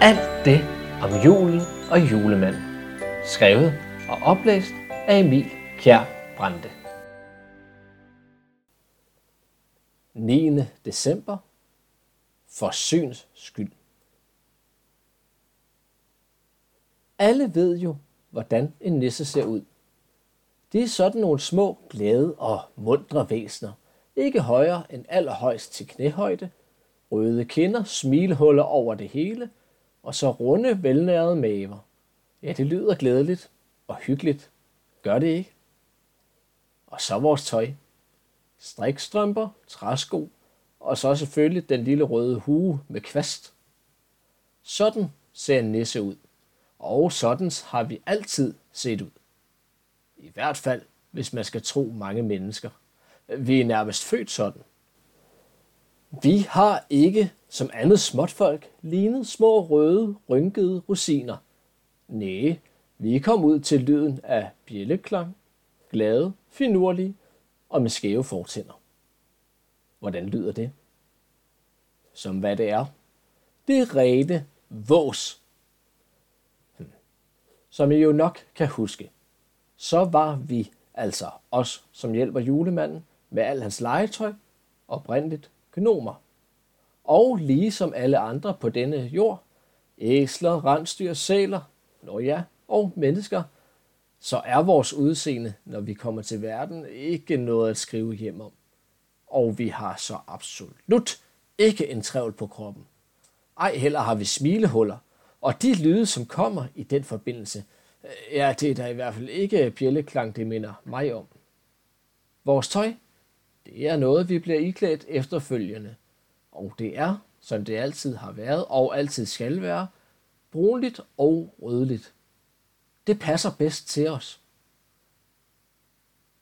Alt det om julen og julemanden. Skrevet og oplæst af Emil Kjær Brande. 9. december. For syns skyld. Alle ved jo, hvordan en nisse ser ud. Det er sådan nogle små, glade og mundre væsner. Ikke højere end allerhøjst til knæhøjde. Røde kinder, smilhuller over det hele, og så runde, velnærede maver. Ja, det lyder glædeligt og hyggeligt. Gør det ikke? Og så vores tøj. Strikstrømper, træsko, og så selvfølgelig den lille røde hue med kvast. Sådan ser en nisse ud, og sådan har vi altid set ud. I hvert fald, hvis man skal tro mange mennesker. Vi er nærmest født sådan. Vi har ikke, som andet småtfolk, lignet små røde, rynkede rosiner. Næh, vi kom ud til lyden af bjælleklang, glade, finurlige og med skæve fortænder. Hvordan lyder det? Som hvad det er. Det er rene vås. Hm. Som I jo nok kan huske, så var vi, altså os, som hjælper julemanden med al hans legetøj, oprindeligt gnomer. Og lige som alle andre på denne jord, æsler, rensdyr, sæler, nå ja, og mennesker, så er vores udseende, når vi kommer til verden, ikke noget at skrive hjem om. Og vi har så absolut ikke en trævl på kroppen. Ej heller har vi smilehuller, og de lyde, som kommer i den forbindelse, Øh, ja, det er da i hvert fald ikke bjælleklang, det minder mig om. Vores tøj, det er noget, vi bliver iklædt efterfølgende. Og det er, som det altid har været og altid skal være, brunligt og rødligt. Det passer bedst til os.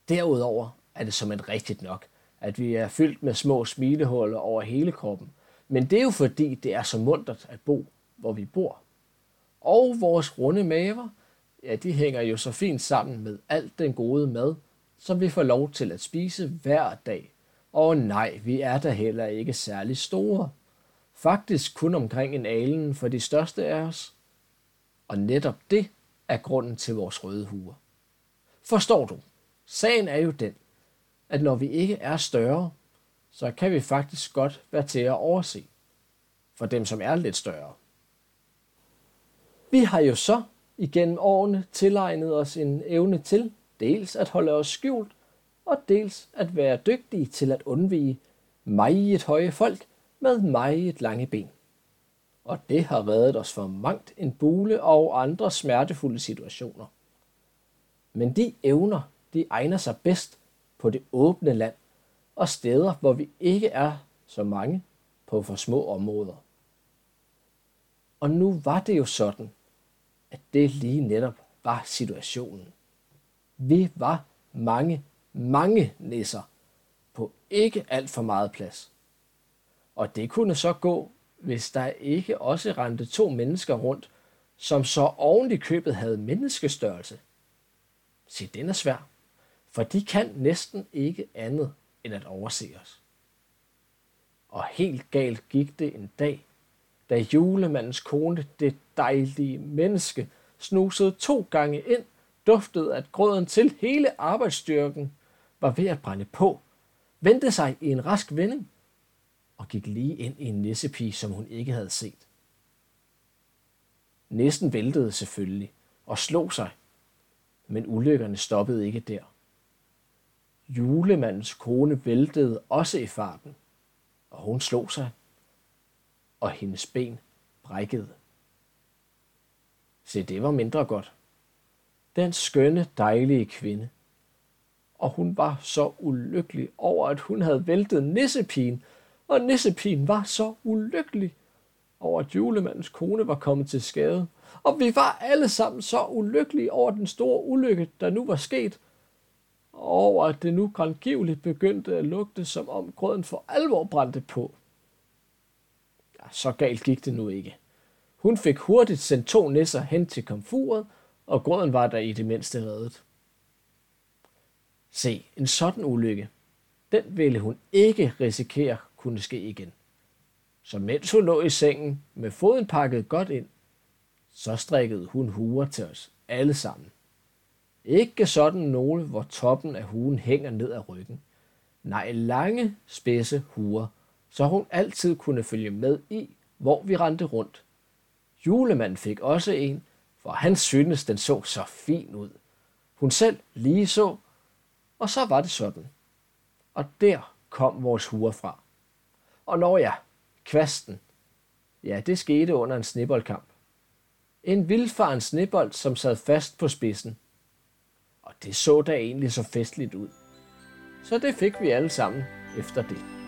Derudover er det som et rigtigt nok, at vi er fyldt med små smilehuller over hele kroppen. Men det er jo fordi, det er så muntert at bo, hvor vi bor. Og vores runde maver, ja, de hænger jo så fint sammen med alt den gode mad, som vi får lov til at spise hver dag. Og nej, vi er da heller ikke særlig store. Faktisk kun omkring en alen for de største af os. Og netop det er grunden til vores røde huer. Forstår du? Sagen er jo den, at når vi ikke er større, så kan vi faktisk godt være til at overse. For dem, som er lidt større. Vi har jo så igennem årene tilegnet os en evne til dels at holde os skjult, og dels at være dygtige til at undvige meget høje folk med meget lange ben. Og det har reddet os for mangt en bule og andre smertefulde situationer. Men de evner, de egner sig bedst på det åbne land og steder, hvor vi ikke er så mange på for små områder. Og nu var det jo sådan, at det lige netop var situationen. Vi var mange, mange nisser på ikke alt for meget plads. Og det kunne så gå, hvis der ikke også rendte to mennesker rundt, som så oven i købet havde menneskestørrelse. Se, den er svær, for de kan næsten ikke andet end at overse os. Og helt galt gik det en dag, da julemandens kone, det dejlige menneske, snusede to gange ind, duftede at grøden til hele arbejdsstyrken var ved at brænde på, vendte sig i en rask vending og gik lige ind i en nissepige, som hun ikke havde set. Næsten væltede selvfølgelig og slog sig, men ulykkerne stoppede ikke der. Julemandens kone væltede også i farten, og hun slog sig, og hendes ben brækkede. Se, det var mindre godt. Den skønne, dejlige kvinde. Og hun var så ulykkelig over, at hun havde væltet nissepigen, og nissepigen var så ulykkelig over, at julemandens kone var kommet til skade. Og vi var alle sammen så ulykkelige over den store ulykke, der nu var sket, og over at det nu grangivligt begyndte at lugte, som om grøden for alvor brændte på. Ja, så galt gik det nu ikke. Hun fik hurtigt sendt to nisser hen til komfuret, og gråden var der i det mindste reddet. Se, en sådan ulykke, den ville hun ikke risikere kunne ske igen. Så mens hun lå i sengen med foden pakket godt ind, så strikkede hun huer til os alle sammen. Ikke sådan nogle, hvor toppen af huen hænger ned ad ryggen. Nej, lange, spidse huer, så hun altid kunne følge med i, hvor vi rendte rundt. Julemanden fik også en, for han syntes, den så så fin ud. Hun selv lige så, og så var det sådan. Og der kom vores hure fra. Og når ja, kvasten. Ja, det skete under en sneboldkamp. En vildfaren snebold, som sad fast på spidsen. Og det så da egentlig så festligt ud. Så det fik vi alle sammen efter det.